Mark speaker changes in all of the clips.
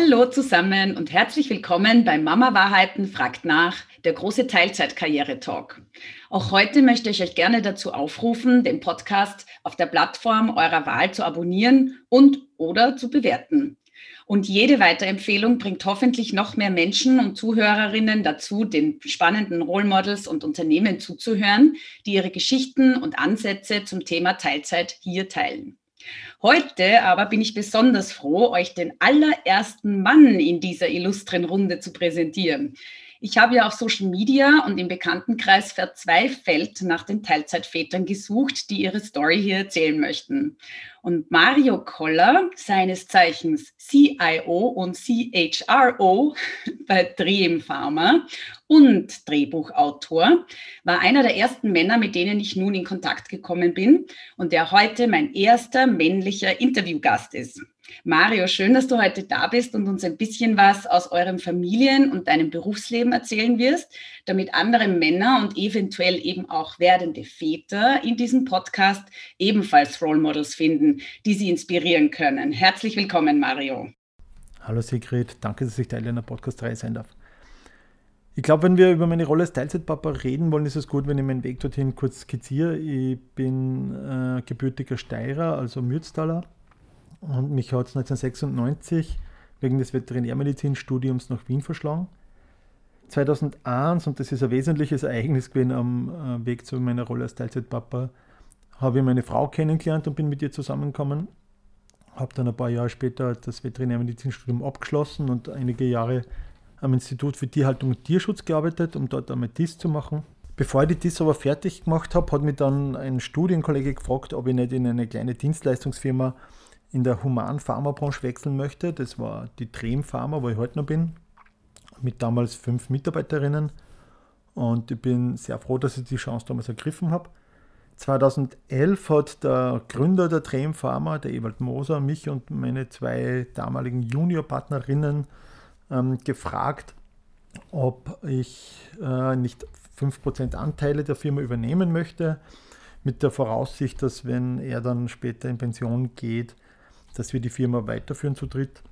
Speaker 1: Hallo zusammen und herzlich willkommen bei Mama Wahrheiten fragt nach, der große Teilzeitkarriere-Talk. Auch heute möchte ich euch gerne dazu aufrufen, den Podcast auf der Plattform eurer Wahl zu abonnieren und oder zu bewerten. Und jede Weiterempfehlung bringt hoffentlich noch mehr Menschen und Zuhörerinnen dazu, den spannenden Role Models und Unternehmen zuzuhören, die ihre Geschichten und Ansätze zum Thema Teilzeit hier teilen. Heute aber bin ich besonders froh, euch den allerersten Mann in dieser illustren Runde zu präsentieren. Ich habe ja auf Social Media und im Bekanntenkreis verzweifelt nach den Teilzeitvätern gesucht, die ihre Story hier erzählen möchten. Und Mario Koller, seines Zeichens CIO und CHRO bei Dream Pharma und Drehbuchautor, war einer der ersten Männer, mit denen ich nun in Kontakt gekommen bin und der heute mein erster männlicher Interviewgast ist. Mario, schön, dass du heute da bist und uns ein bisschen was aus eurem Familien- und deinem Berufsleben erzählen wirst, damit andere Männer und eventuell eben auch werdende Väter in diesem Podcast ebenfalls Role Models finden, die sie inspirieren können. Herzlich willkommen, Mario.
Speaker 2: Hallo Sigrid, danke, dass ich Teil einer Podcast-Reihe sein darf. Ich glaube, wenn wir über meine Rolle als Teilzeitpapa reden wollen, ist es gut, wenn ich meinen Weg dorthin kurz skizziere. Ich bin äh, gebürtiger Steirer, also Mürztaler und mich hat es 1996 wegen des Veterinärmedizinstudiums nach Wien verschlagen. 2001, und das ist ein wesentliches Ereignis gewesen am äh, Weg zu meiner Rolle als Teilzeitpapa, habe ich meine Frau kennengelernt und bin mit ihr zusammengekommen. Habe dann ein paar Jahre später das Veterinärmedizinstudium abgeschlossen und einige Jahre am Institut für Tierhaltung und Tierschutz gearbeitet, um dort einmal TIS zu machen. Bevor ich die TIS aber fertig gemacht habe, hat mich dann ein Studienkollege gefragt, ob ich nicht in eine kleine Dienstleistungsfirma in der Human-Pharma-Branche wechseln möchte. Das war die Trem Pharma, wo ich heute noch bin, mit damals fünf Mitarbeiterinnen. Und ich bin sehr froh, dass ich die Chance damals ergriffen habe. 2011 hat der Gründer der Trem Pharma, der Ewald Moser, mich und meine zwei damaligen Juniorpartnerinnen ähm, gefragt, ob ich äh, nicht 5% Anteile der Firma übernehmen möchte, mit der Voraussicht, dass wenn er dann später in Pension geht, dass wir die Firma weiterführen zu dritt.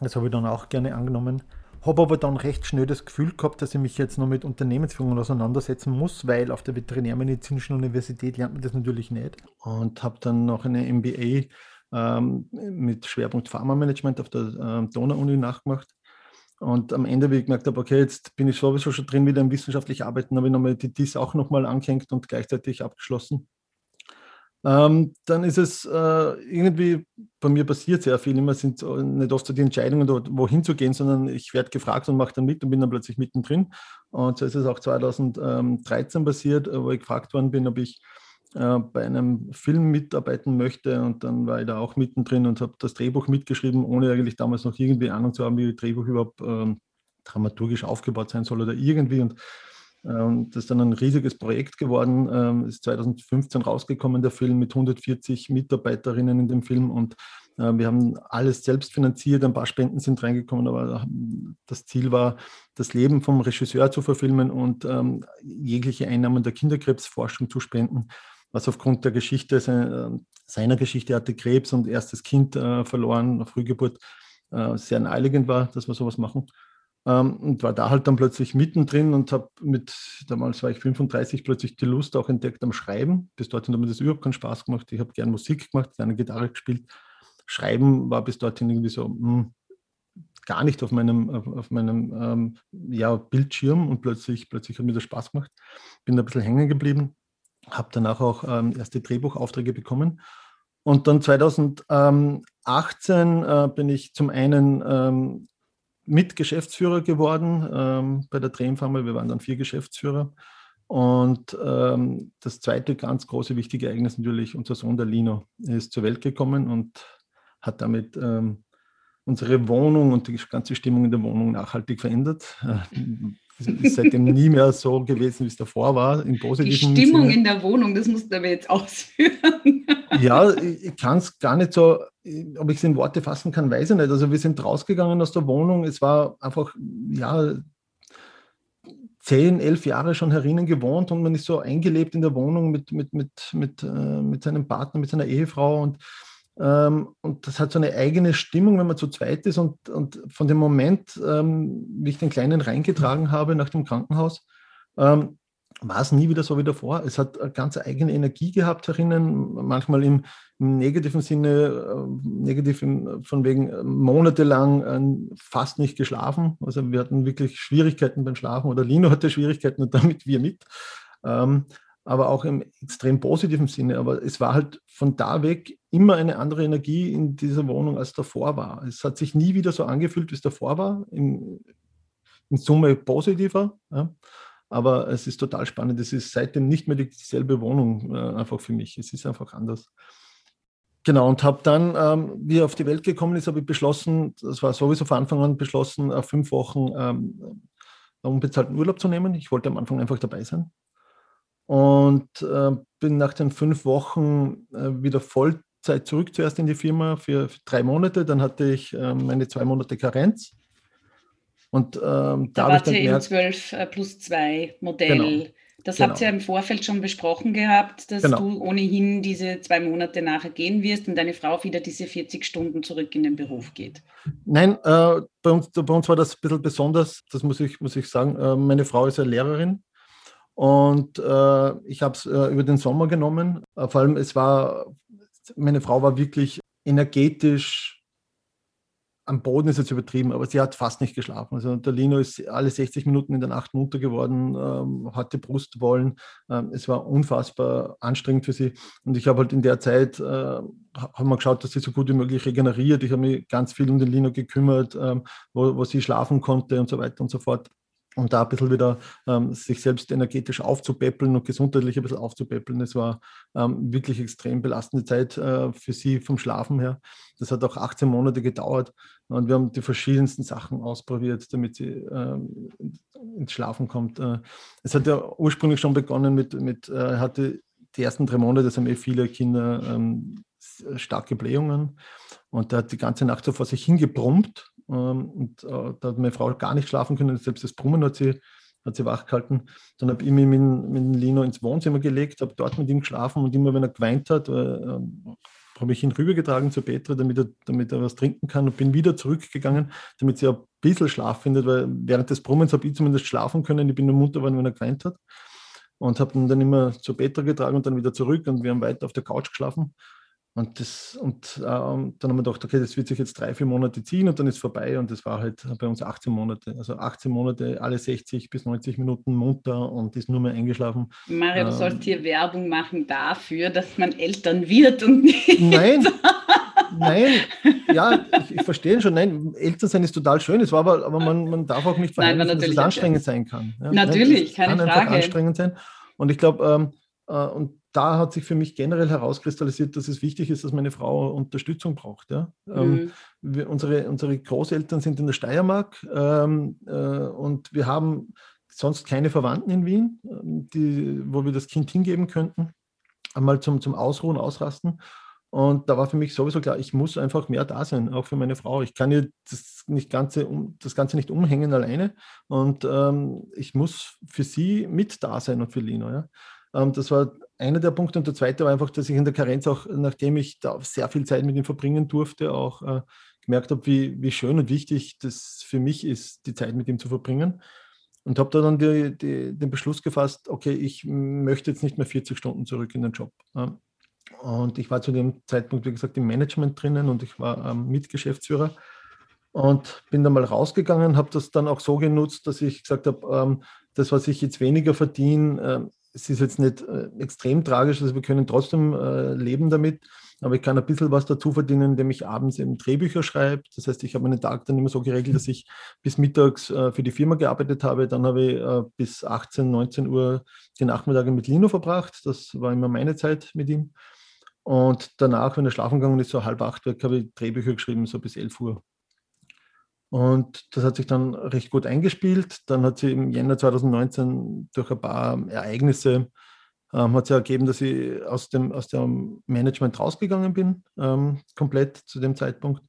Speaker 2: Das habe ich dann auch gerne angenommen. Habe aber dann recht schnell das Gefühl gehabt, dass ich mich jetzt noch mit Unternehmensführung auseinandersetzen muss, weil auf der Veterinärmedizinischen Universität lernt man das natürlich nicht. Und habe dann noch eine MBA ähm, mit Schwerpunkt Pharmamanagement auf der ähm, Donau-Uni nachgemacht. Und am Ende, wie ich gemerkt habe, okay, jetzt bin ich sowieso schon drin wieder im wissenschaftlichen Arbeiten, habe ich nochmal die DIS auch nochmal angehängt und gleichzeitig abgeschlossen ähm, dann ist es äh, irgendwie, bei mir passiert sehr viel, immer sind nicht oft so die Entscheidungen, wohin zu gehen, sondern ich werde gefragt und mache dann mit und bin dann plötzlich mittendrin. Und so ist es auch 2013 passiert, wo ich gefragt worden bin, ob ich äh, bei einem Film mitarbeiten möchte. Und dann war ich da auch mittendrin und habe das Drehbuch mitgeschrieben, ohne eigentlich damals noch irgendwie Ahnung zu haben, wie das Drehbuch überhaupt ähm, dramaturgisch aufgebaut sein soll oder irgendwie. Und das ist dann ein riesiges Projekt geworden. Ähm, ist 2015 rausgekommen, der Film mit 140 Mitarbeiterinnen in dem Film und äh, wir haben alles selbst finanziert, ein paar Spenden sind reingekommen, aber das Ziel war, das Leben vom Regisseur zu verfilmen und ähm, jegliche Einnahmen der Kinderkrebsforschung zu spenden, was aufgrund der Geschichte, seiner Geschichte hatte Krebs und erstes Kind äh, verloren, Frühgeburt, äh, sehr naheliegend war, dass wir sowas machen. Ähm, und war da halt dann plötzlich mittendrin und habe mit, damals war ich 35, plötzlich die Lust auch entdeckt am Schreiben. Bis dorthin hat mir das überhaupt keinen Spaß gemacht. Ich habe gern Musik gemacht, gerne Gitarre gespielt. Schreiben war bis dorthin irgendwie so mh, hm, gar nicht auf meinem, auf, auf meinem ähm, ja, Bildschirm und plötzlich, plötzlich hat mir das Spaß gemacht. Bin da ein bisschen hängen geblieben, habe danach auch ähm, erste Drehbuchaufträge bekommen. Und dann 2018 äh, bin ich zum einen ähm, Mitgeschäftsführer geworden ähm, bei der Drehpharma. Wir waren dann vier Geschäftsführer. Und ähm, das zweite ganz große, wichtige Ereignis natürlich, unser Sohn der Lino ist zur Welt gekommen und hat damit ähm, unsere Wohnung und die ganze Stimmung in der Wohnung nachhaltig verändert. Es ist seitdem nie mehr so gewesen, wie es davor war.
Speaker 1: Im positiven die Stimmung Sinne. in der Wohnung, das musst du aber jetzt ausführen.
Speaker 2: Ja, ich kann es gar nicht so, ob ich es in Worte fassen kann, weiß ich nicht. Also wir sind rausgegangen aus der Wohnung. Es war einfach, ja, zehn, elf Jahre schon herinnen gewohnt und man ist so eingelebt in der Wohnung mit, mit, mit, mit, äh, mit seinem Partner, mit seiner Ehefrau und und das hat so eine eigene Stimmung, wenn man zu zweit ist. Und, und von dem Moment, ähm, wie ich den Kleinen reingetragen habe nach dem Krankenhaus, ähm, war es nie wieder so wie davor. Es hat eine ganz eigene Energie gehabt herinnen, manchmal im, im negativen Sinne, äh, negativ von wegen äh, monatelang äh, fast nicht geschlafen. Also wir hatten wirklich Schwierigkeiten beim Schlafen oder Lino hatte Schwierigkeiten und damit wir mit. Ähm, aber auch im extrem positiven Sinne. Aber es war halt von da weg immer eine andere Energie in dieser Wohnung, als davor war. Es hat sich nie wieder so angefühlt, wie es davor war. In, in Summe positiver. Ja. Aber es ist total spannend. Es ist seitdem nicht mehr dieselbe Wohnung äh, einfach für mich. Es ist einfach anders. Genau, und habe dann, ähm, wie er auf die Welt gekommen ist, habe ich beschlossen, das war sowieso von Anfang an beschlossen, äh, fünf Wochen ähm, unbezahlten Urlaub zu nehmen. Ich wollte am Anfang einfach dabei sein. Und äh, bin nach den fünf Wochen äh, wieder Vollzeit zurück zuerst in die Firma für, für drei Monate. Dann hatte ich äh, meine zwei Monate Karenz.
Speaker 1: Und ähm, da, da wart ihr im 12 äh, plus 2 Modell. Genau. Das genau. habt ihr im Vorfeld schon besprochen gehabt, dass genau. du ohnehin diese zwei Monate nachher gehen wirst und deine Frau wieder diese 40 Stunden zurück in den Beruf geht.
Speaker 2: Nein, äh, bei, uns, bei uns war das ein bisschen besonders, das muss ich, muss ich sagen. Äh, meine Frau ist ja Lehrerin und äh, ich habe es äh, über den Sommer genommen. Äh, vor allem, es war, meine Frau war wirklich energetisch am Boden ist jetzt übertrieben, aber sie hat fast nicht geschlafen. Also der Lino ist alle 60 Minuten in der Nacht munter geworden, ähm, hatte Brustwollen. Ähm, es war unfassbar anstrengend für sie. Und ich habe halt in der Zeit, äh, haben wir geschaut, dass sie so gut wie möglich regeneriert. Ich habe mich ganz viel um den Lino gekümmert, ähm, wo, wo sie schlafen konnte und so weiter und so fort und da ein bisschen wieder ähm, sich selbst energetisch aufzupäppeln und gesundheitlich ein bisschen aufzupäppeln. Es war ähm, wirklich extrem belastende Zeit äh, für sie vom Schlafen her. Das hat auch 18 Monate gedauert und wir haben die verschiedensten Sachen ausprobiert, damit sie ähm, ins Schlafen kommt. Äh, es hat ja ursprünglich schon begonnen mit, mit äh, hatte die ersten drei Monate, das haben eh viele Kinder ähm, starke Blähungen und da hat die ganze Nacht so vor sich hingebrummt ähm, und äh, da hat meine Frau gar nicht schlafen können. Selbst das Brummen hat sie, hat sie wach gehalten. Dann habe ich mich mit, mit Lino ins Wohnzimmer gelegt, habe dort mit ihm geschlafen und immer wenn er geweint hat, äh, ähm, habe ich ihn rübergetragen zu Petra, damit er, damit er was trinken kann und bin wieder zurückgegangen, damit sie ein bisschen Schlaf findet, weil während des Brummens habe ich zumindest schlafen können. Ich bin nur munter geworden, wenn er geweint hat. Und habe ihn dann immer zu Petra getragen und dann wieder zurück und wir haben weiter auf der Couch geschlafen. Und, das, und äh, dann haben wir gedacht, okay, das wird sich jetzt drei, vier Monate ziehen und dann ist vorbei. Und das war halt bei uns 18 Monate. Also 18 Monate, alle 60 bis 90 Minuten munter und ist nur mehr eingeschlafen.
Speaker 1: Mario, ähm, du sollst hier Werbung machen dafür, dass man Eltern wird und nicht.
Speaker 2: Nein, nein, ja, ich, ich verstehe schon. Nein, Eltern sein ist total schön. Es war aber, aber man, man darf auch nicht verhindern, dass es anstrengend sein kann.
Speaker 1: Ja, natürlich,
Speaker 2: nein,
Speaker 1: keine
Speaker 2: kann Frage. anstrengend sein. Und ich glaube, ähm, äh, und da hat sich für mich generell herauskristallisiert, dass es wichtig ist, dass meine Frau Unterstützung braucht. Ja? Ähm, mhm. Ähm, wir, unsere, unsere Großeltern sind in der Steiermark ähm, äh, und wir haben sonst keine Verwandten in Wien, ähm, die, wo wir das Kind hingeben könnten, einmal zum, zum Ausruhen, Ausrasten. Und da war für mich sowieso klar, ich muss einfach mehr da sein, auch für meine Frau. Ich kann ihr das, nicht Ganze, das Ganze nicht umhängen alleine. Und ähm, ich muss für sie mit da sein und für Lino. Ja? Ähm, das war einer der Punkte. Und der zweite war einfach, dass ich in der Karenz auch, nachdem ich da sehr viel Zeit mit ihm verbringen durfte, auch äh, gemerkt habe, wie, wie schön und wichtig das für mich ist, die Zeit mit ihm zu verbringen. Und habe da dann die, die, den Beschluss gefasst, okay, ich möchte jetzt nicht mehr 40 Stunden zurück in den Job. Und ich war zu dem Zeitpunkt, wie gesagt, im Management drinnen und ich war ähm, Mitgeschäftsführer und bin dann mal rausgegangen, habe das dann auch so genutzt, dass ich gesagt habe, ähm, das, was ich jetzt weniger verdiene, äh, es ist jetzt nicht äh, extrem tragisch, also wir können trotzdem äh, leben damit, aber ich kann ein bisschen was dazu verdienen, indem ich abends eben Drehbücher schreibe. Das heißt, ich habe meinen Tag dann immer so geregelt, dass ich bis mittags äh, für die Firma gearbeitet habe. Dann habe ich äh, bis 18, 19 Uhr die Nachmittage mit Lino verbracht. Das war immer meine Zeit mit ihm. Und danach, wenn er schlafen gegangen ist, so halb acht weg, habe ich Drehbücher geschrieben, so bis 11 Uhr. Und das hat sich dann recht gut eingespielt. Dann hat sie im Jänner 2019 durch ein paar Ereignisse ähm, hat sich ergeben, dass ich aus dem, aus dem Management rausgegangen bin, ähm, komplett zu dem Zeitpunkt.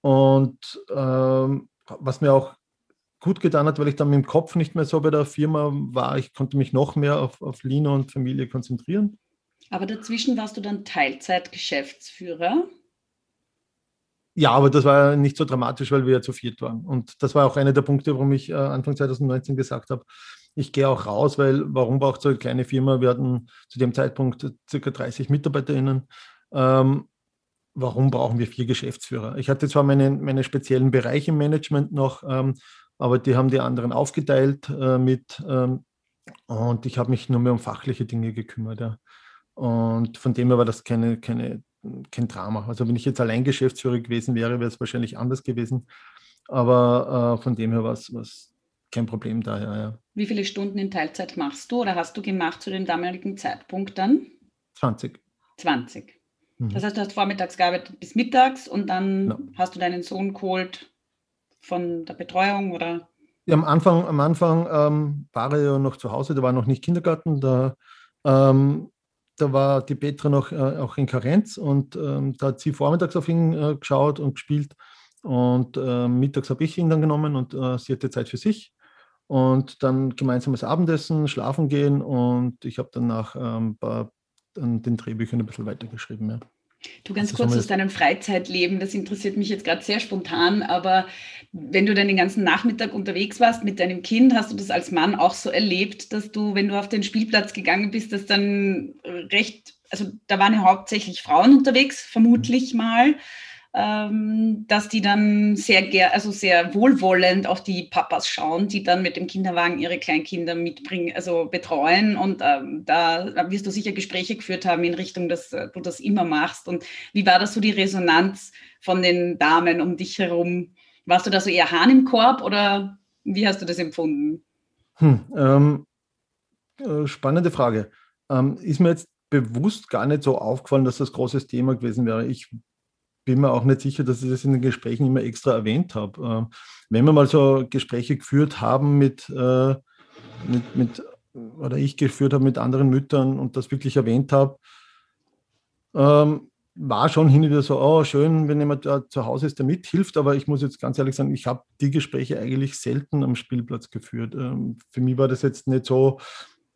Speaker 2: Und ähm, was mir auch gut getan hat, weil ich dann mit dem Kopf nicht mehr so bei der Firma war. Ich konnte mich noch mehr auf, auf Lino und Familie konzentrieren.
Speaker 1: Aber dazwischen warst du dann Teilzeitgeschäftsführer.
Speaker 2: Ja, aber das war nicht so dramatisch, weil wir ja zu viert waren. Und das war auch einer der Punkte, warum ich äh, Anfang 2019 gesagt habe, ich gehe auch raus, weil warum braucht so eine kleine Firma? Wir hatten zu dem Zeitpunkt circa 30 MitarbeiterInnen. Ähm, warum brauchen wir vier Geschäftsführer? Ich hatte zwar meine, meine speziellen Bereiche im Management noch, ähm, aber die haben die anderen aufgeteilt äh, mit ähm, und ich habe mich nur mehr um fachliche Dinge gekümmert. Ja. Und von dem her war das keine, keine, kein Drama. Also wenn ich jetzt allein Geschäftsführer gewesen wäre, wäre es wahrscheinlich anders gewesen. Aber äh, von dem her war es kein Problem daher. Ja.
Speaker 1: Wie viele Stunden in Teilzeit machst du oder hast du gemacht zu dem damaligen Zeitpunkt dann?
Speaker 2: 20.
Speaker 1: 20. Mhm. Das heißt, du hast vormittags gearbeitet bis mittags und dann ja. hast du deinen Sohn geholt von der Betreuung oder?
Speaker 2: Ja, am Anfang, am Anfang ähm, war er ja noch zu Hause, da war noch nicht Kindergarten, da, ähm, da war die Petra noch äh, auch in Karenz und ähm, da hat sie vormittags auf ihn äh, geschaut und gespielt und äh, mittags habe ich ihn dann genommen und äh, sie hatte Zeit für sich und dann gemeinsames Abendessen, schlafen gehen und ich habe danach ähm, bei, den Drehbüchern ein bisschen weitergeschrieben. Ja.
Speaker 1: Du ganz kurz aus deinem Freizeitleben, das interessiert mich jetzt gerade sehr spontan, aber wenn du dann den ganzen Nachmittag unterwegs warst mit deinem Kind, hast du das als Mann auch so erlebt, dass du, wenn du auf den Spielplatz gegangen bist, dass dann recht, also da waren ja hauptsächlich Frauen unterwegs, vermutlich mal ähm, dass die dann sehr, ger also sehr wohlwollend auf die Papas schauen, die dann mit dem Kinderwagen ihre Kleinkinder mitbringen, also betreuen. Und ähm, da wirst du sicher Gespräche geführt haben in Richtung, dass äh, du das immer machst. Und wie war das so die Resonanz von den Damen um dich herum? Warst du da so eher Hahn im Korb oder wie hast du das empfunden?
Speaker 2: Hm, ähm, äh, spannende Frage. Ähm, ist mir jetzt bewusst gar nicht so aufgefallen, dass das großes Thema gewesen wäre. Ich bin mir auch nicht sicher, dass ich das in den Gesprächen immer extra erwähnt habe. Ähm, wenn wir mal so Gespräche geführt haben mit, äh, mit, mit oder ich geführt habe mit anderen Müttern und das wirklich erwähnt habe, ähm, war schon hin und wieder so, oh, schön, wenn jemand da zu Hause ist, der mithilft, aber ich muss jetzt ganz ehrlich sagen, ich habe die Gespräche eigentlich selten am Spielplatz geführt. Ähm, für mich war das jetzt nicht so,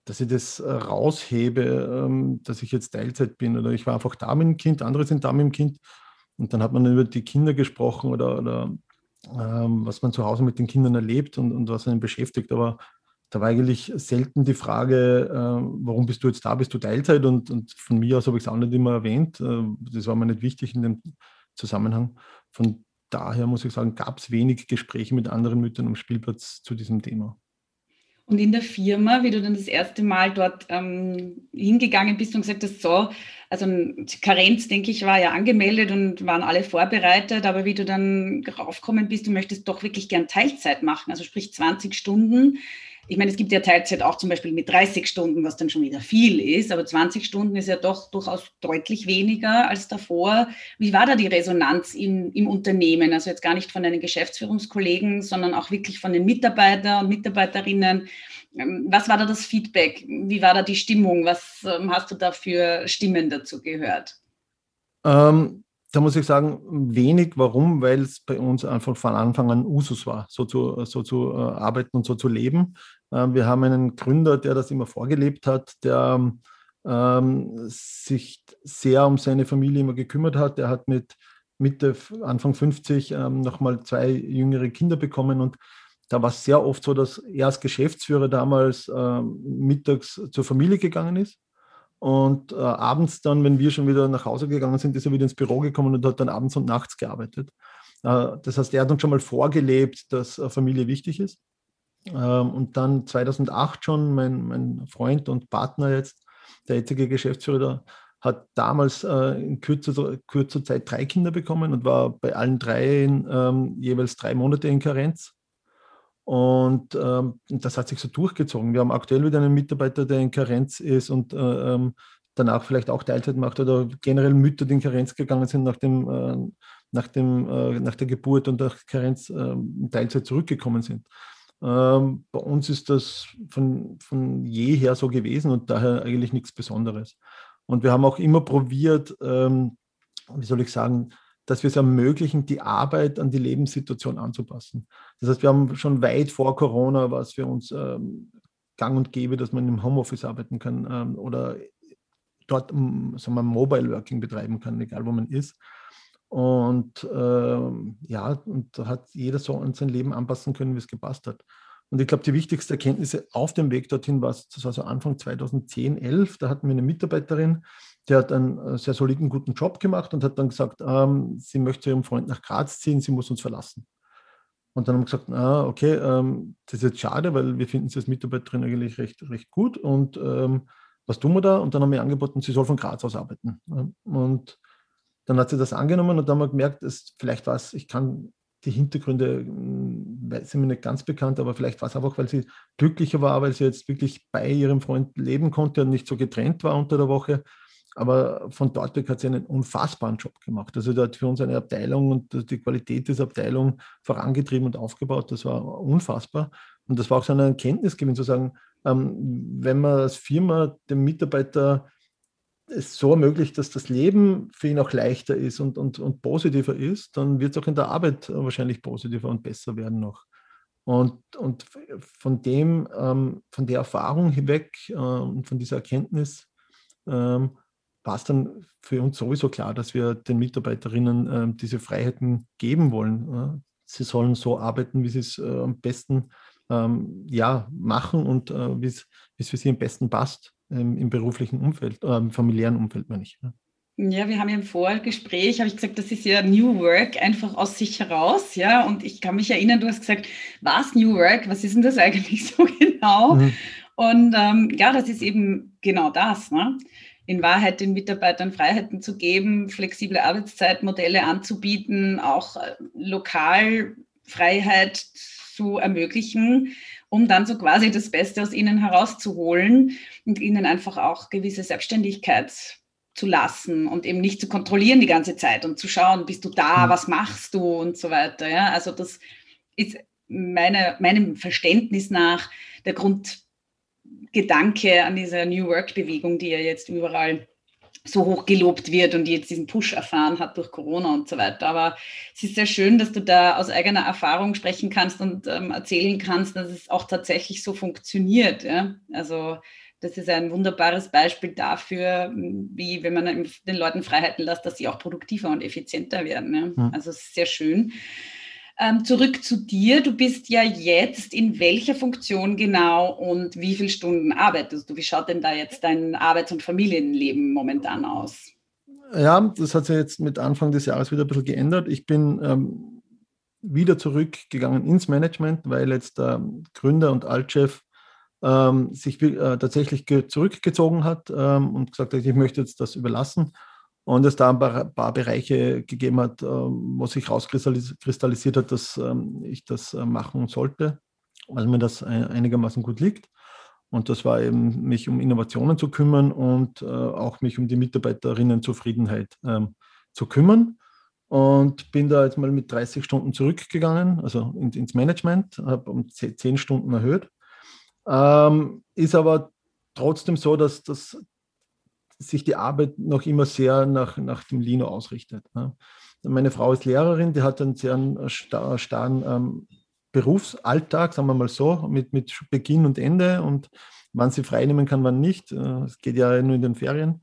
Speaker 2: dass ich das äh, raushebe, dass ich jetzt Teilzeit bin oder ich war einfach da mit dem Kind, andere sind da mit dem Kind und dann hat man über die Kinder gesprochen oder, oder ähm, was man zu Hause mit den Kindern erlebt und, und was einen beschäftigt. Aber da war eigentlich selten die Frage, äh, warum bist du jetzt da? Bist du Teilzeit? Und, und von mir aus habe ich es auch nicht immer erwähnt. Äh, das war mir nicht wichtig in dem Zusammenhang. Von daher muss ich sagen, gab es wenig Gespräche mit anderen Müttern am Spielplatz zu diesem Thema.
Speaker 1: Und in der Firma, wie du dann das erste Mal dort ähm, hingegangen bist und gesagt hast, so, also Karenz, denke ich, war ja angemeldet und waren alle vorbereitet, aber wie du dann raufgekommen bist, du möchtest doch wirklich gern Teilzeit machen, also sprich 20 Stunden ich meine, es gibt ja Teilzeit auch zum Beispiel mit 30 Stunden, was dann schon wieder viel ist, aber 20 Stunden ist ja doch durchaus deutlich weniger als davor. Wie war da die Resonanz im, im Unternehmen? Also jetzt gar nicht von deinen Geschäftsführungskollegen, sondern auch wirklich von den Mitarbeitern und Mitarbeiterinnen. Ähm, was war da das Feedback? Wie war da die Stimmung? Was ähm, hast du da für Stimmen dazu gehört?
Speaker 2: Ähm, da muss ich sagen, wenig. Warum? Weil es bei uns einfach von Anfang an Usus war, so zu, so zu äh, arbeiten und so zu leben. Ähm, wir haben einen Gründer, der das immer vorgelebt hat, der ähm, sich sehr um seine Familie immer gekümmert hat. Er hat mit Mitte, Anfang 50 ähm, nochmal zwei jüngere Kinder bekommen und da war es sehr oft so, dass er als Geschäftsführer damals ähm, mittags zur Familie gegangen ist und äh, abends dann, wenn wir schon wieder nach Hause gegangen sind, ist er wieder ins Büro gekommen und hat dann abends und nachts gearbeitet. Äh, das heißt, er hat uns schon mal vorgelebt, dass äh, Familie wichtig ist. Ähm, und dann 2008 schon, mein, mein Freund und Partner jetzt, der jetzige Geschäftsführer, hat damals äh, in kürzer, kürzer Zeit drei Kinder bekommen und war bei allen dreien ähm, jeweils drei Monate in Karenz. Und ähm, das hat sich so durchgezogen. Wir haben aktuell wieder einen Mitarbeiter, der in Karenz ist und äh, ähm, danach vielleicht auch Teilzeit macht oder generell Mütter, die in Karenz gegangen sind nach, dem, äh, nach, dem, äh, nach der Geburt und nach Karenz in Teilzeit zurückgekommen sind. Ähm, bei uns ist das von, von jeher so gewesen und daher eigentlich nichts Besonderes. Und wir haben auch immer probiert, ähm, wie soll ich sagen, dass wir es ermöglichen, die Arbeit an die Lebenssituation anzupassen. Das heißt, wir haben schon weit vor Corona, was für uns ähm, gang und gäbe, dass man im Homeoffice arbeiten kann ähm, oder dort sagen wir, Mobile Working betreiben kann, egal wo man ist. Und äh, ja, und da hat jeder so an sein Leben anpassen können, wie es gepasst hat. Und ich glaube, die wichtigste Erkenntnisse auf dem Weg dorthin war, das war so Anfang 2010, 11, da hatten wir eine Mitarbeiterin, die hat einen äh, sehr soliden, guten Job gemacht und hat dann gesagt, ähm, sie möchte zu ihrem Freund nach Graz ziehen, sie muss uns verlassen. Und dann haben wir gesagt, ah, okay, ähm, das ist jetzt schade, weil wir finden sie als Mitarbeiterin eigentlich recht, recht gut. Und ähm, was tun wir da? Und dann haben wir angeboten, sie soll von Graz aus arbeiten. Und dann hat sie das angenommen und dann haben wir gemerkt, dass vielleicht war es, ich kann die Hintergründe hm, sind mir nicht ganz bekannt, aber vielleicht war es einfach, weil sie glücklicher war, weil sie jetzt wirklich bei ihrem Freund leben konnte und nicht so getrennt war unter der Woche. Aber von dort weg hat sie einen unfassbaren Job gemacht. Also, da hat für uns eine Abteilung und die Qualität dieser Abteilung vorangetrieben und aufgebaut. Das war unfassbar. Und das war auch so eine Erkenntnisgewinn, zu sagen, ähm, wenn man als Firma dem Mitarbeiter es so ermöglicht, dass das Leben für ihn auch leichter ist und, und, und positiver ist, dann wird es auch in der Arbeit wahrscheinlich positiver und besser werden noch. Und, und von dem, ähm, von der Erfahrung hinweg äh, und von dieser Erkenntnis ähm, war es dann für uns sowieso klar, dass wir den Mitarbeiterinnen äh, diese Freiheiten geben wollen. Ja? Sie sollen so arbeiten, wie sie es äh, am besten ähm, ja, machen und äh, wie es für sie am besten passt ähm, im beruflichen Umfeld, im familiären Umfeld, meine ich. Ja.
Speaker 1: Ja, wir haben ja im Vorgespräch, habe ich gesagt, das ist ja New Work einfach aus sich heraus, ja. Und ich kann mich erinnern, du hast gesagt, was New Work? Was ist denn das eigentlich so genau? Mhm. Und ähm, ja, das ist eben genau das. Ne? In Wahrheit den Mitarbeitern Freiheiten zu geben, flexible Arbeitszeitmodelle anzubieten, auch äh, Lokalfreiheit zu ermöglichen um dann so quasi das Beste aus ihnen herauszuholen und ihnen einfach auch gewisse Selbstständigkeit zu lassen und eben nicht zu kontrollieren die ganze Zeit und zu schauen, bist du da, mhm. was machst du und so weiter. Ja? Also das ist meine, meinem Verständnis nach der Grundgedanke an dieser New Work-Bewegung, die ja jetzt überall so hoch gelobt wird und jetzt diesen Push erfahren hat durch Corona und so weiter. Aber es ist sehr schön, dass du da aus eigener Erfahrung sprechen kannst und ähm, erzählen kannst, dass es auch tatsächlich so funktioniert. Ja? Also das ist ein wunderbares Beispiel dafür, wie wenn man den Leuten Freiheiten lässt, dass sie auch produktiver und effizienter werden. Ja? Also es ist sehr schön. Ähm, zurück zu dir. Du bist ja jetzt in welcher Funktion genau und wie viele Stunden arbeitest du? Wie schaut denn da jetzt dein Arbeits- und Familienleben momentan aus?
Speaker 2: Ja, das hat sich jetzt mit Anfang des Jahres wieder ein bisschen geändert. Ich bin ähm, wieder zurückgegangen ins Management, weil jetzt der Gründer und Altchef ähm, sich äh, tatsächlich zurückgezogen hat ähm, und gesagt hat, ich möchte jetzt das überlassen und es da ein paar, paar Bereiche gegeben hat, äh, wo sich rauskristallisiert hat, dass ähm, ich das äh, machen sollte, weil mir das einigermaßen gut liegt. Und das war eben, mich um Innovationen zu kümmern und äh, auch mich um die Mitarbeiterinnenzufriedenheit ähm, zu kümmern. Und bin da jetzt mal mit 30 Stunden zurückgegangen, also ins Management, habe um 10 Stunden erhöht. Ähm, ist aber trotzdem so, dass das sich die Arbeit noch immer sehr nach, nach dem Lino ausrichtet. Ne? Meine Frau ist Lehrerin, die hat einen sehr starren ähm, Berufsalltag, sagen wir mal so, mit, mit Beginn und Ende und wann sie freinehmen kann, wann nicht. Äh, es geht ja nur in den Ferien.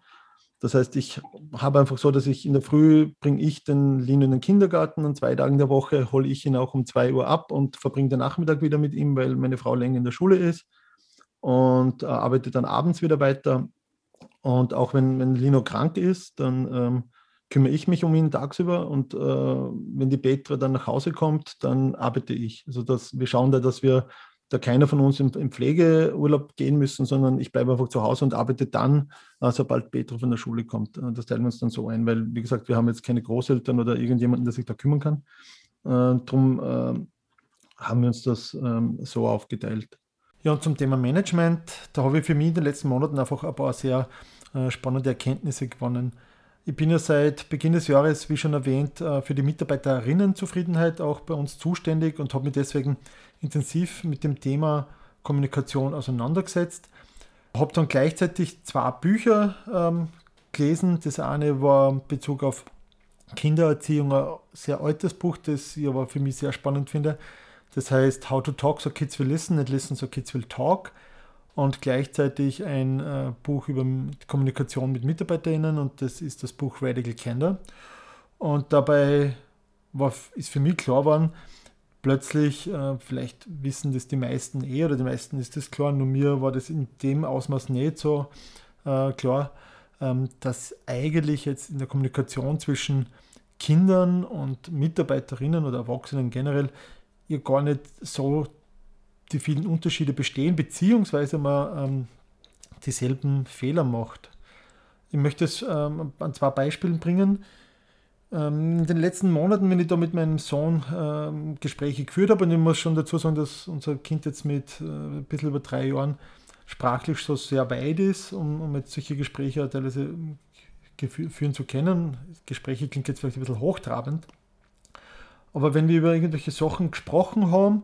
Speaker 2: Das heißt, ich habe einfach so, dass ich in der Früh bringe ich den Lino in den Kindergarten und zwei Tagen der Woche hole ich ihn auch um zwei Uhr ab und verbringe den Nachmittag wieder mit ihm, weil meine Frau länger in der Schule ist und äh, arbeite dann abends wieder weiter. Und auch wenn, wenn Lino krank ist, dann ähm, kümmere ich mich um ihn tagsüber und äh, wenn die Petra dann nach Hause kommt, dann arbeite ich. Also dass wir schauen da, dass wir da keiner von uns im, im Pflegeurlaub gehen müssen, sondern ich bleibe einfach zu Hause und arbeite dann, äh, sobald Petra von der Schule kommt. Äh, das teilen wir uns dann so ein, weil, wie gesagt, wir haben jetzt keine Großeltern oder irgendjemanden, der sich da kümmern kann. Äh, Darum äh, haben wir uns das ähm, so aufgeteilt. Ja, und zum Thema Management, da habe ich für mich in den letzten Monaten einfach ein paar sehr spannende Erkenntnisse gewonnen. Ich bin ja seit Beginn des Jahres, wie schon erwähnt, äh, für die Mitarbeiterinnenzufriedenheit auch bei uns zuständig und habe mich deswegen intensiv mit dem Thema Kommunikation auseinandergesetzt. Habe dann gleichzeitig zwei Bücher ähm, gelesen. Das eine war in Bezug auf Kindererziehung, ein sehr altes Buch, das ich aber für mich sehr spannend finde. Das heißt How to Talk so Kids Will Listen and Listen so Kids Will Talk. Und gleichzeitig ein äh, Buch über Kommunikation mit MitarbeiterInnen und das ist das Buch Radical Candor. Und dabei war, ist für mich klar geworden, plötzlich, äh, vielleicht wissen das die meisten eh oder die meisten ist das klar, nur mir war das in dem Ausmaß nicht so äh, klar, ähm, dass eigentlich jetzt in der Kommunikation zwischen Kindern und Mitarbeiterinnen oder Erwachsenen generell ja gar nicht so die vielen Unterschiede bestehen, beziehungsweise man ähm, dieselben Fehler macht. Ich möchte es ähm, an zwei Beispielen bringen. Ähm, in den letzten Monaten, wenn ich da mit meinem Sohn ähm, Gespräche geführt habe, und ich muss schon dazu sagen, dass unser Kind jetzt mit äh, ein bisschen über drei Jahren sprachlich so sehr weit ist, um, um jetzt solche Gespräche teilweise führen zu können. Gespräche klingt jetzt vielleicht ein bisschen hochtrabend. Aber wenn wir über irgendwelche Sachen gesprochen haben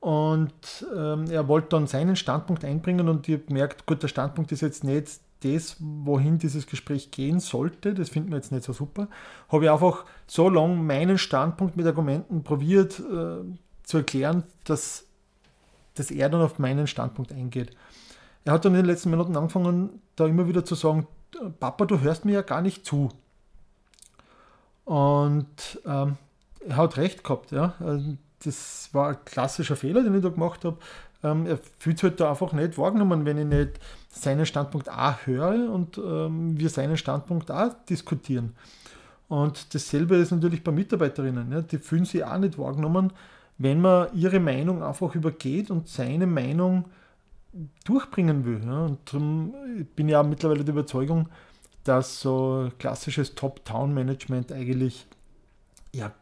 Speaker 2: und ähm, er wollte dann seinen Standpunkt einbringen und ihr merkt, gut, der Standpunkt ist jetzt nicht das, wohin dieses Gespräch gehen sollte, das finden wir jetzt nicht so super, habe ich einfach so lange meinen Standpunkt mit Argumenten probiert äh, zu erklären, dass, dass er dann auf meinen Standpunkt eingeht. Er hat dann in den letzten Minuten angefangen, da immer wieder zu sagen, Papa, du hörst mir ja gar nicht zu. Und ähm, er hat recht gehabt, ja. Das war ein klassischer Fehler, den ich da gemacht habe. Ähm, er fühlt sich halt da einfach nicht wahrgenommen, wenn ich nicht seinen Standpunkt A höre und ähm, wir seinen Standpunkt A diskutieren. Und dasselbe ist natürlich bei Mitarbeiterinnen. Ja, die fühlen sich auch nicht wahrgenommen, wenn man ihre Meinung einfach übergeht und seine Meinung durchbringen will. Ja. Und darum bin ich auch mittlerweile der Überzeugung, dass so klassisches Top-Town-Management eigentlich ja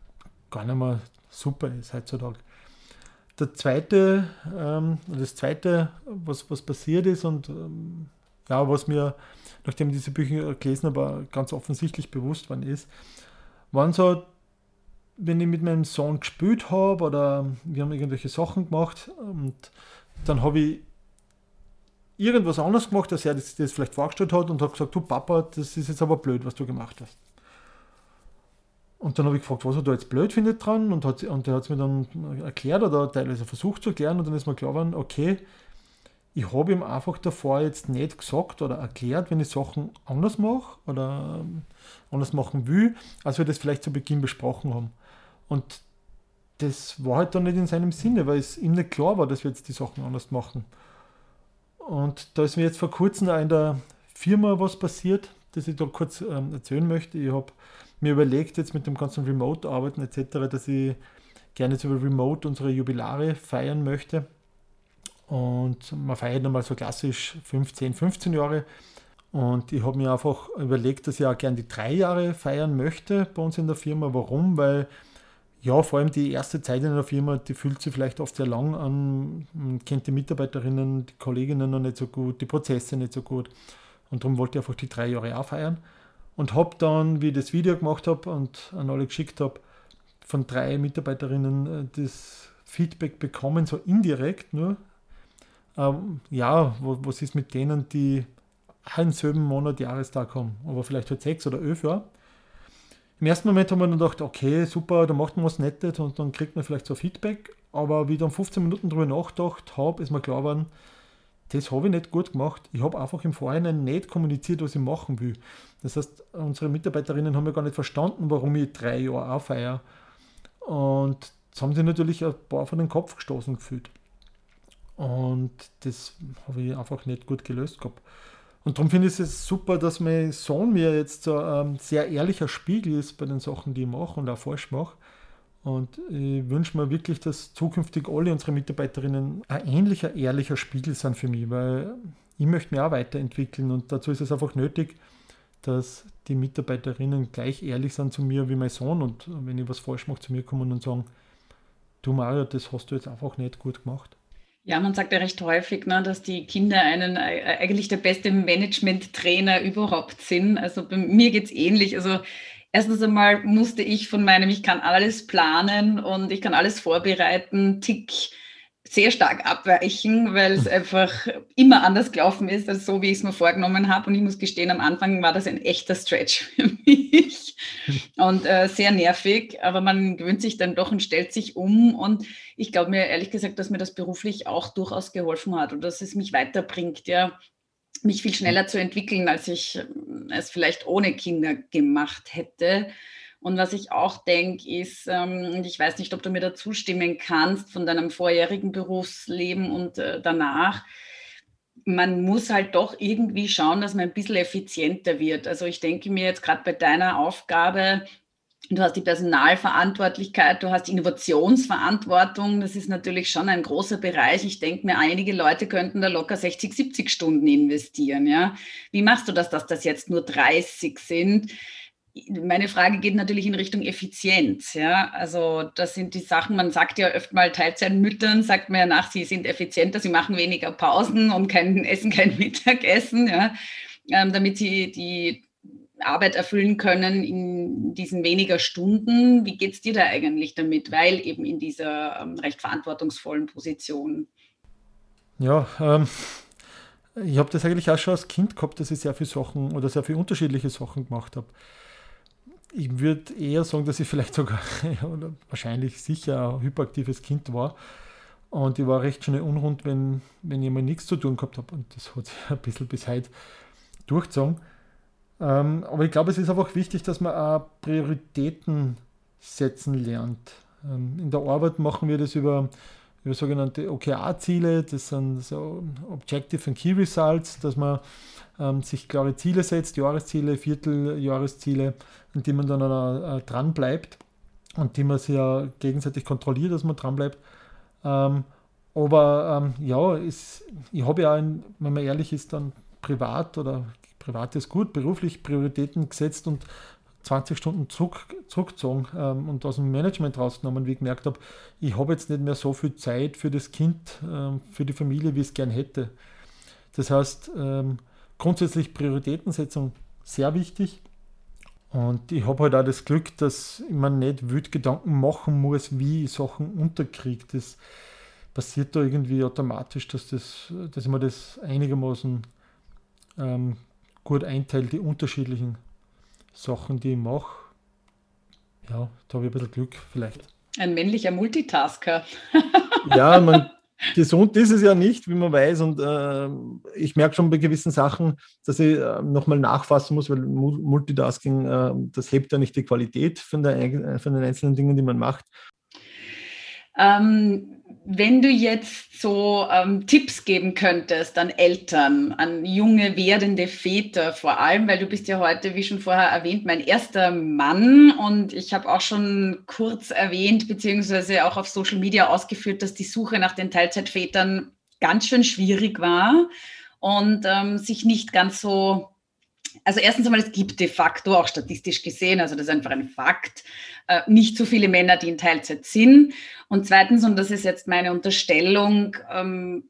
Speaker 2: gar nicht mehr super ist heutzutage. Der zweite, ähm, das zweite, was, was passiert ist und ähm, ja, was mir, nachdem ich diese Bücher gelesen habe, ganz offensichtlich bewusst worden ist, waren so, wenn ich mit meinem Sohn gespielt habe oder wir haben irgendwelche Sachen gemacht und dann habe ich irgendwas anderes gemacht, als er das, das vielleicht vorgestellt hat und habe gesagt, du Papa, das ist jetzt aber blöd, was du gemacht hast. Und dann habe ich gefragt, was er da jetzt blöd findet dran und, hat, und er hat es mir dann erklärt oder teilweise versucht zu erklären und dann ist mir klar geworden, okay, ich habe ihm einfach davor jetzt nicht gesagt oder erklärt, wenn ich Sachen anders mache oder ähm, anders machen will, als wir das vielleicht zu Beginn besprochen haben. Und das war halt dann nicht in seinem Sinne, weil es ihm nicht klar war, dass wir jetzt die Sachen anders machen. Und da ist mir jetzt vor kurzem in der Firma was passiert, das ich da kurz ähm, erzählen möchte. Ich habe mir überlegt, jetzt mit dem ganzen Remote-Arbeiten etc., dass ich gerne jetzt Remote unsere Jubilare feiern möchte. Und man feiert nochmal so klassisch 15, 15 Jahre. Und ich habe mir einfach überlegt, dass ich auch gerne die drei Jahre feiern möchte bei uns in der Firma. Warum? Weil ja, vor allem die erste Zeit in einer Firma, die fühlt sich vielleicht oft sehr lang an, man kennt die Mitarbeiterinnen, die Kolleginnen noch nicht so gut, die Prozesse nicht so gut. Und darum wollte ich einfach die drei Jahre auch feiern. Und habe dann, wie ich das Video gemacht habe und an alle geschickt habe, von drei Mitarbeiterinnen äh, das Feedback bekommen, so indirekt nur. Ähm, ja, was ist mit denen, die einen selben Monat Jahrestag haben, aber vielleicht halt sechs oder elf Jahre. Im ersten Moment haben wir dann gedacht, okay, super, da macht man was Nettes und dann kriegt man vielleicht so Feedback. Aber wie ich dann 15 Minuten darüber nachgedacht habe, ist mir klar geworden, das habe ich nicht gut gemacht. Ich habe einfach im Vorhinein nicht kommuniziert, was ich machen will. Das heißt, unsere Mitarbeiterinnen haben ja gar nicht verstanden, warum ich drei Jahre auch feiere. Und das haben sie natürlich ein paar von den Kopf gestoßen gefühlt. Und das habe ich einfach nicht gut gelöst gehabt. Und darum finde ich es super, dass mein Sohn mir jetzt so ein sehr ehrlicher Spiegel ist bei den Sachen, die ich mache und auch falsch mache. Und ich wünsche mir wirklich, dass zukünftig alle unsere Mitarbeiterinnen ein ähnlicher, ehrlicher Spiegel sind für mich, weil ich möchte mich auch weiterentwickeln und dazu ist es einfach nötig, dass die Mitarbeiterinnen gleich ehrlich sind zu mir wie mein Sohn und wenn ich was falsch mache, zu mir kommen und sagen, du Mario, das hast du jetzt einfach nicht gut gemacht.
Speaker 1: Ja, man sagt ja recht häufig, ne, dass die Kinder einen äh, eigentlich der beste Management-Trainer überhaupt sind. Also bei mir geht es ähnlich. Also erstens einmal musste ich von meinem, ich kann alles planen und ich kann alles vorbereiten, Tick sehr stark abweichen, weil es einfach immer anders gelaufen ist, als so, wie ich es mir vorgenommen habe. Und ich muss gestehen, am Anfang war das ein echter Stretch für mich und äh, sehr nervig, aber man gewöhnt sich dann doch und stellt sich um. Und ich glaube mir ehrlich gesagt, dass mir das beruflich auch durchaus geholfen hat und dass es mich weiterbringt, ja, mich viel schneller zu entwickeln, als ich es vielleicht ohne Kinder gemacht hätte. Und was ich auch denke, ist, ähm, ich weiß nicht, ob du mir dazu stimmen kannst von deinem vorherigen Berufsleben und äh, danach, man muss halt doch irgendwie schauen, dass man ein bisschen effizienter wird. Also ich denke mir jetzt gerade bei deiner Aufgabe, du hast die Personalverantwortlichkeit, du hast Innovationsverantwortung, das ist natürlich schon ein großer Bereich. Ich denke mir, einige Leute könnten da locker 60, 70 Stunden investieren. Ja? Wie machst du das, dass das jetzt nur 30 sind? meine Frage geht natürlich in Richtung Effizienz. Ja? Also das sind die Sachen, man sagt ja öfter mal Teilzeitmüttern, sagt man ja nach, sie sind effizienter, sie machen weniger Pausen und kein Essen, kein Mittagessen, ja? Ähm, damit sie die Arbeit erfüllen können in diesen weniger Stunden. Wie geht es dir da eigentlich damit? Weil eben in dieser ähm, recht verantwortungsvollen Position.
Speaker 2: Ja, ähm, ich habe das eigentlich auch schon als Kind gehabt, dass ich sehr viele Sachen oder sehr viele unterschiedliche Sachen gemacht habe ich würde eher sagen, dass ich vielleicht sogar oder wahrscheinlich sicher ein hyperaktives Kind war. Und ich war recht schnell unrund, wenn, wenn ich mal nichts zu tun gehabt habe. Und das hat sich ein bisschen bis heute durchgezogen. Ähm, aber ich glaube, es ist einfach wichtig, dass man auch Prioritäten setzen lernt. Ähm, in der Arbeit machen wir das über, über sogenannte OKR-Ziele, das sind so Objective and Key Results, dass man ähm, sich klare Ziele setzt, Jahresziele, Vierteljahresziele, an die man dann äh, dran und die man sich ja gegenseitig kontrolliert, dass man dran bleibt. Ähm, aber ähm, ja, ist, ich habe ja, ein, wenn man ehrlich ist, dann privat oder privat ist gut, beruflich Prioritäten gesetzt und 20 Stunden zurück, zurückgezogen ähm, und aus dem Management rausgenommen, wie ich gemerkt habe, ich habe jetzt nicht mehr so viel Zeit für das Kind, ähm, für die Familie, wie ich es gern hätte. Das heißt, ähm, grundsätzlich Prioritätensetzung sehr wichtig. Und ich habe halt auch das Glück, dass ich mir nicht wild Gedanken machen muss, wie ich Sachen unterkriege. Das passiert da irgendwie automatisch, dass, das, dass ich mir das einigermaßen ähm, gut einteile, die unterschiedlichen Sachen, die ich mache. Ja, da habe ich ein bisschen Glück vielleicht.
Speaker 1: Ein männlicher Multitasker.
Speaker 2: ja, man Gesund ist es ja nicht, wie man weiß. Und äh, ich merke schon bei gewissen Sachen, dass ich äh, nochmal nachfassen muss, weil Multitasking, äh, das hebt ja nicht die Qualität von, der, von den einzelnen Dingen, die man macht.
Speaker 1: Ähm, wenn du jetzt so ähm, Tipps geben könntest an Eltern, an junge werdende Väter vor allem, weil du bist ja heute, wie schon vorher erwähnt, mein erster Mann und ich habe auch schon kurz erwähnt, beziehungsweise auch auf Social Media ausgeführt, dass die Suche nach den Teilzeitvätern ganz schön schwierig war und ähm, sich nicht ganz so also erstens einmal, es gibt de facto, auch statistisch gesehen, also das ist einfach ein Fakt, äh, nicht so viele Männer, die in Teilzeit sind. Und zweitens, und das ist jetzt meine Unterstellung, ähm,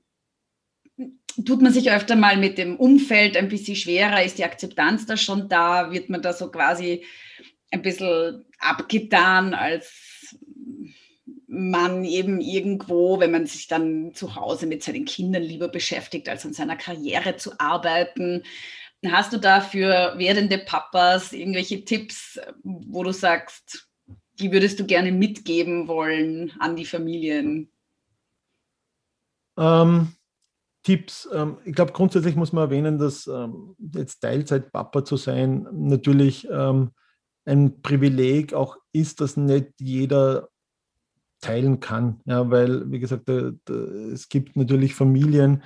Speaker 1: tut man sich öfter mal mit dem Umfeld ein bisschen schwerer, ist die Akzeptanz da schon da, wird man da so quasi ein bisschen abgetan als man eben irgendwo, wenn man sich dann zu Hause mit seinen Kindern lieber beschäftigt, als an seiner Karriere zu arbeiten. Hast du da für werdende Papas irgendwelche Tipps, wo du sagst, die würdest du gerne mitgeben wollen an die Familien?
Speaker 2: Ähm, Tipps. Ähm, ich glaube, grundsätzlich muss man erwähnen, dass ähm, jetzt Teilzeit-Papa zu sein natürlich ähm, ein Privileg auch ist, das nicht jeder teilen kann. Ja, weil, wie gesagt, da, da, es gibt natürlich Familien,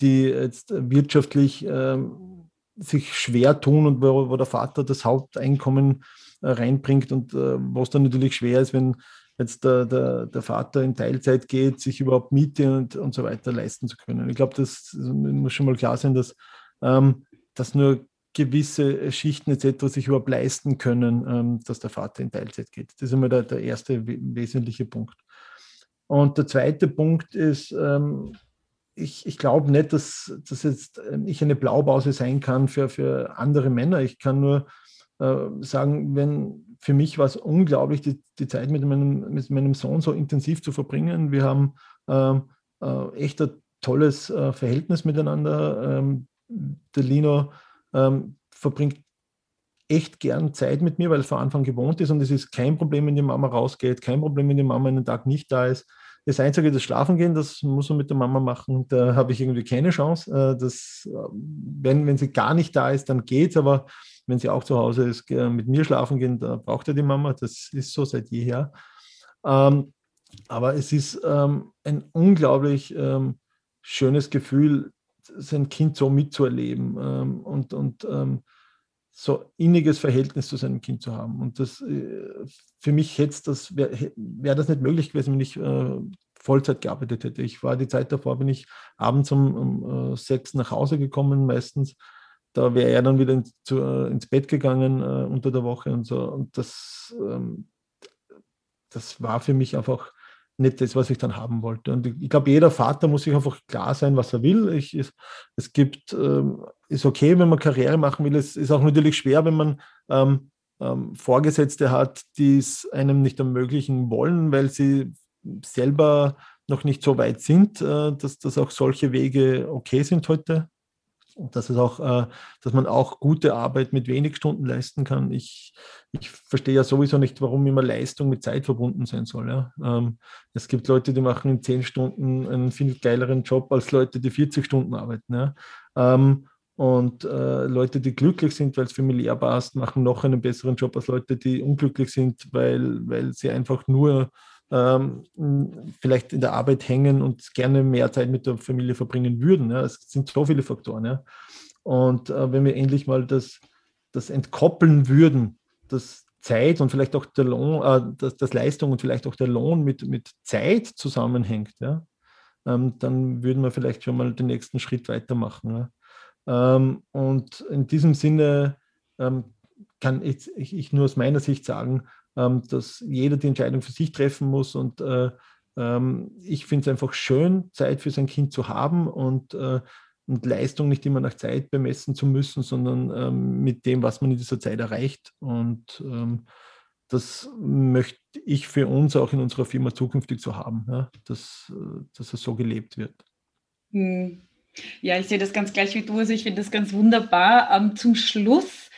Speaker 2: die jetzt wirtschaftlich ähm, sich schwer tun und wo, wo der Vater das Haupteinkommen äh, reinbringt und äh, was dann natürlich schwer ist, wenn jetzt der, der, der Vater in Teilzeit geht, sich überhaupt Miete und, und so weiter leisten zu können. Ich glaube, das muss schon mal klar sein, dass, ähm, dass nur gewisse Schichten etc. sich überhaupt leisten können, ähm, dass der Vater in Teilzeit geht. Das ist einmal der, der erste wesentliche Punkt. Und der zweite Punkt ist, ähm, ich, ich glaube nicht, dass, dass jetzt ähm, ich eine Blaupause sein kann für, für andere Männer. Ich kann nur äh, sagen, wenn für mich war es unglaublich, die, die Zeit mit meinem, mit meinem Sohn so intensiv zu verbringen. Wir haben äh, äh, echt ein tolles äh, Verhältnis miteinander. Ähm, der Lino ähm, verbringt echt gern Zeit mit mir, weil es von Anfang gewohnt ist und es ist kein Problem, wenn die Mama rausgeht, kein Problem, wenn die Mama einen Tag nicht da ist. Das Einzige, das Schlafen gehen, das muss man mit der Mama machen. Da habe ich irgendwie keine Chance. Äh, das, äh, wenn, wenn sie gar nicht da ist, dann geht es, aber wenn sie auch zu Hause ist, mit mir schlafen gehen, da braucht er die Mama. Das ist so seit jeher. Ähm, aber es ist ähm, ein unglaublich ähm, schönes Gefühl, sein Kind so mitzuerleben und, und so inniges Verhältnis zu seinem Kind zu haben. Und das äh, für mich hätte das, wäre wär das nicht möglich gewesen, wenn ich äh, Vollzeit gearbeitet hätte. Ich war die Zeit davor, bin ich abends um, um äh, sechs nach Hause gekommen, meistens. Da wäre er dann wieder ins, zu, äh, ins Bett gegangen äh, unter der Woche und so. Und das, ähm, das war für mich einfach nicht das, was ich dann haben wollte. Und ich, glaube, jeder Vater muss sich einfach klar sein, was er will. Ich, es, es gibt, ähm, ist okay, wenn man Karriere machen will. Es ist auch natürlich schwer, wenn man ähm, ähm, Vorgesetzte hat, die es einem nicht ermöglichen wollen, weil sie selber noch nicht so weit sind, äh, dass, dass auch solche Wege okay sind heute dass es auch, äh, dass man auch gute Arbeit mit wenig Stunden leisten kann. Ich, ich verstehe ja sowieso nicht, warum immer Leistung mit Zeit verbunden sein soll. Ja. Ähm, es gibt Leute, die machen in zehn Stunden einen viel geileren Job als Leute, die 40 Stunden arbeiten. Ja. Ähm, und äh, Leute, die glücklich sind, weil es familiär passt, machen noch einen besseren Job als Leute, die unglücklich sind, weil, weil sie einfach nur ähm, vielleicht in der Arbeit hängen und gerne mehr Zeit mit der Familie verbringen würden. Ja. Es sind so viele Faktoren. Ja. Und äh, wenn wir endlich mal das, das entkoppeln würden, dass Zeit und vielleicht auch der Lohn, äh, dass, dass Leistung und vielleicht auch der Lohn mit, mit Zeit zusammenhängt, ja, ähm, dann würden wir vielleicht schon mal den nächsten Schritt weitermachen. Ja. Ähm, und in diesem Sinne ähm, kann ich, ich, nur aus meiner Sicht sagen, ähm, dass jeder die Entscheidung für sich treffen muss. Und äh, ähm, ich finde es einfach schön, Zeit für sein Kind zu haben und, äh, und Leistung nicht immer nach Zeit bemessen zu müssen, sondern ähm, mit dem, was man in dieser Zeit erreicht. Und ähm, das möchte ich für uns auch in unserer Firma zukünftig so haben, ja? dass, äh, dass es so gelebt wird.
Speaker 1: Hm. Ja, ich sehe das ganz gleich wie du. Also ich finde das ganz wunderbar. Ähm, zum Schluss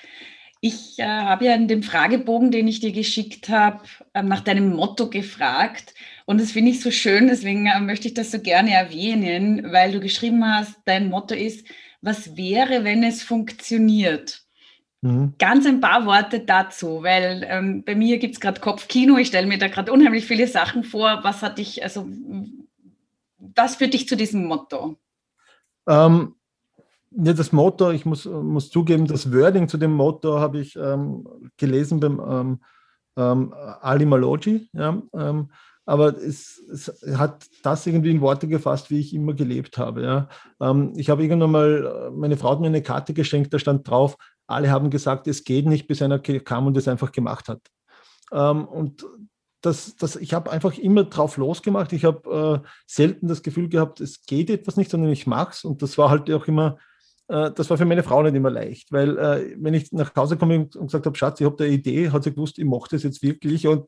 Speaker 1: ich äh, habe ja in dem Fragebogen, den ich dir geschickt habe, äh, nach deinem Motto gefragt. Und das finde ich so schön, deswegen äh, möchte ich das so gerne erwähnen, weil du geschrieben hast, dein Motto ist, was wäre, wenn es funktioniert? Mhm. Ganz ein paar Worte dazu, weil ähm, bei mir gibt es gerade Kopfkino, ich stelle mir da gerade unheimlich viele Sachen vor. Was hat dich, also was führt dich zu diesem Motto?
Speaker 2: Ähm, ja, das Motto, ich muss, muss zugeben, das Wording zu dem Motto habe ich ähm, gelesen beim ähm, ähm, Ali Maloji. Ja, ähm, aber es, es, hat das irgendwie in Worte gefasst, wie ich immer gelebt habe. Ja. Ähm, ich habe irgendwann mal, meine Frau hat mir eine Karte geschenkt, da stand drauf, alle haben gesagt, es geht nicht, bis einer kam und es einfach gemacht hat. Ähm, und das, das, ich habe einfach immer drauf losgemacht. Ich habe äh, selten das Gefühl gehabt, es geht etwas nicht, sondern ich mache es. Und das war halt auch immer äh, das war für meine Frau nicht immer leicht, weil äh, wenn ich nach Hause komme und gesagt habe, Schatz, ich habe eine Idee, hat sie gewusst, ich mache das jetzt wirklich und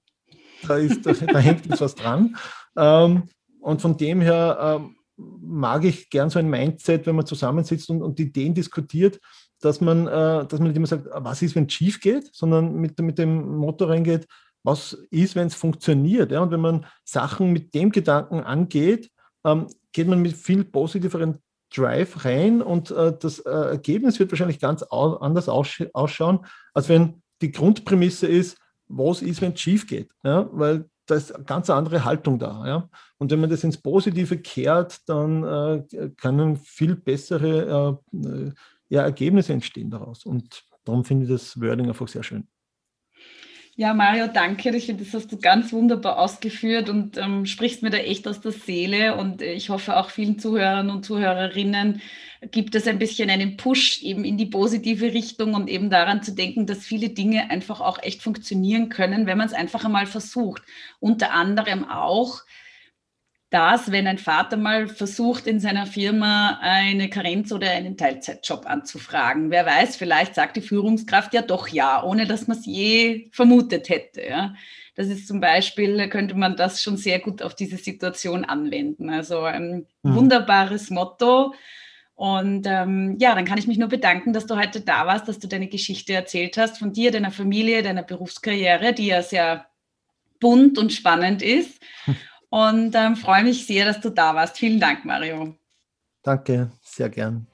Speaker 2: da, ist, da, da hängt jetzt was dran. Ähm, und von dem her ähm, mag ich gern so ein Mindset, wenn man zusammensitzt und, und Ideen diskutiert, dass man, äh, dass man nicht immer sagt, was ist, wenn es schief geht, sondern mit, mit dem Motto reingeht, was ist, wenn es funktioniert. Ja? Und wenn man Sachen mit dem Gedanken angeht, ähm, geht man mit viel positiveren Drive rein und äh, das äh, Ergebnis wird wahrscheinlich ganz au anders aussch ausschauen, als wenn die Grundprämisse ist, was ist, wenn es schief geht. Ja? Weil da ist eine ganz andere Haltung da. Ja? Und wenn man das ins Positive kehrt, dann äh, können viel bessere äh, äh, ja, Ergebnisse entstehen daraus. Und darum finde ich das Wording einfach sehr schön.
Speaker 1: Ja, Mario, danke. Ich finde, das hast du ganz wunderbar ausgeführt und ähm, sprichst mir da echt aus der Seele. Und ich hoffe auch vielen Zuhörern und Zuhörerinnen gibt es ein bisschen einen Push eben in die positive Richtung und eben daran zu denken, dass viele Dinge einfach auch echt funktionieren können, wenn man es einfach einmal versucht. Unter anderem auch dass, wenn ein Vater mal versucht, in seiner Firma eine Karenz oder einen Teilzeitjob anzufragen, wer weiß, vielleicht sagt die Führungskraft ja doch ja, ohne dass man es je vermutet hätte. Ja. Das ist zum Beispiel, könnte man das schon sehr gut auf diese Situation anwenden. Also ein mhm. wunderbares Motto. Und ähm, ja, dann kann ich mich nur bedanken, dass du heute da warst, dass du deine Geschichte erzählt hast von dir, deiner Familie, deiner Berufskarriere, die ja sehr bunt und spannend ist. Und ähm, freue mich sehr, dass du da warst. Vielen Dank, Mario.
Speaker 2: Danke, sehr gern.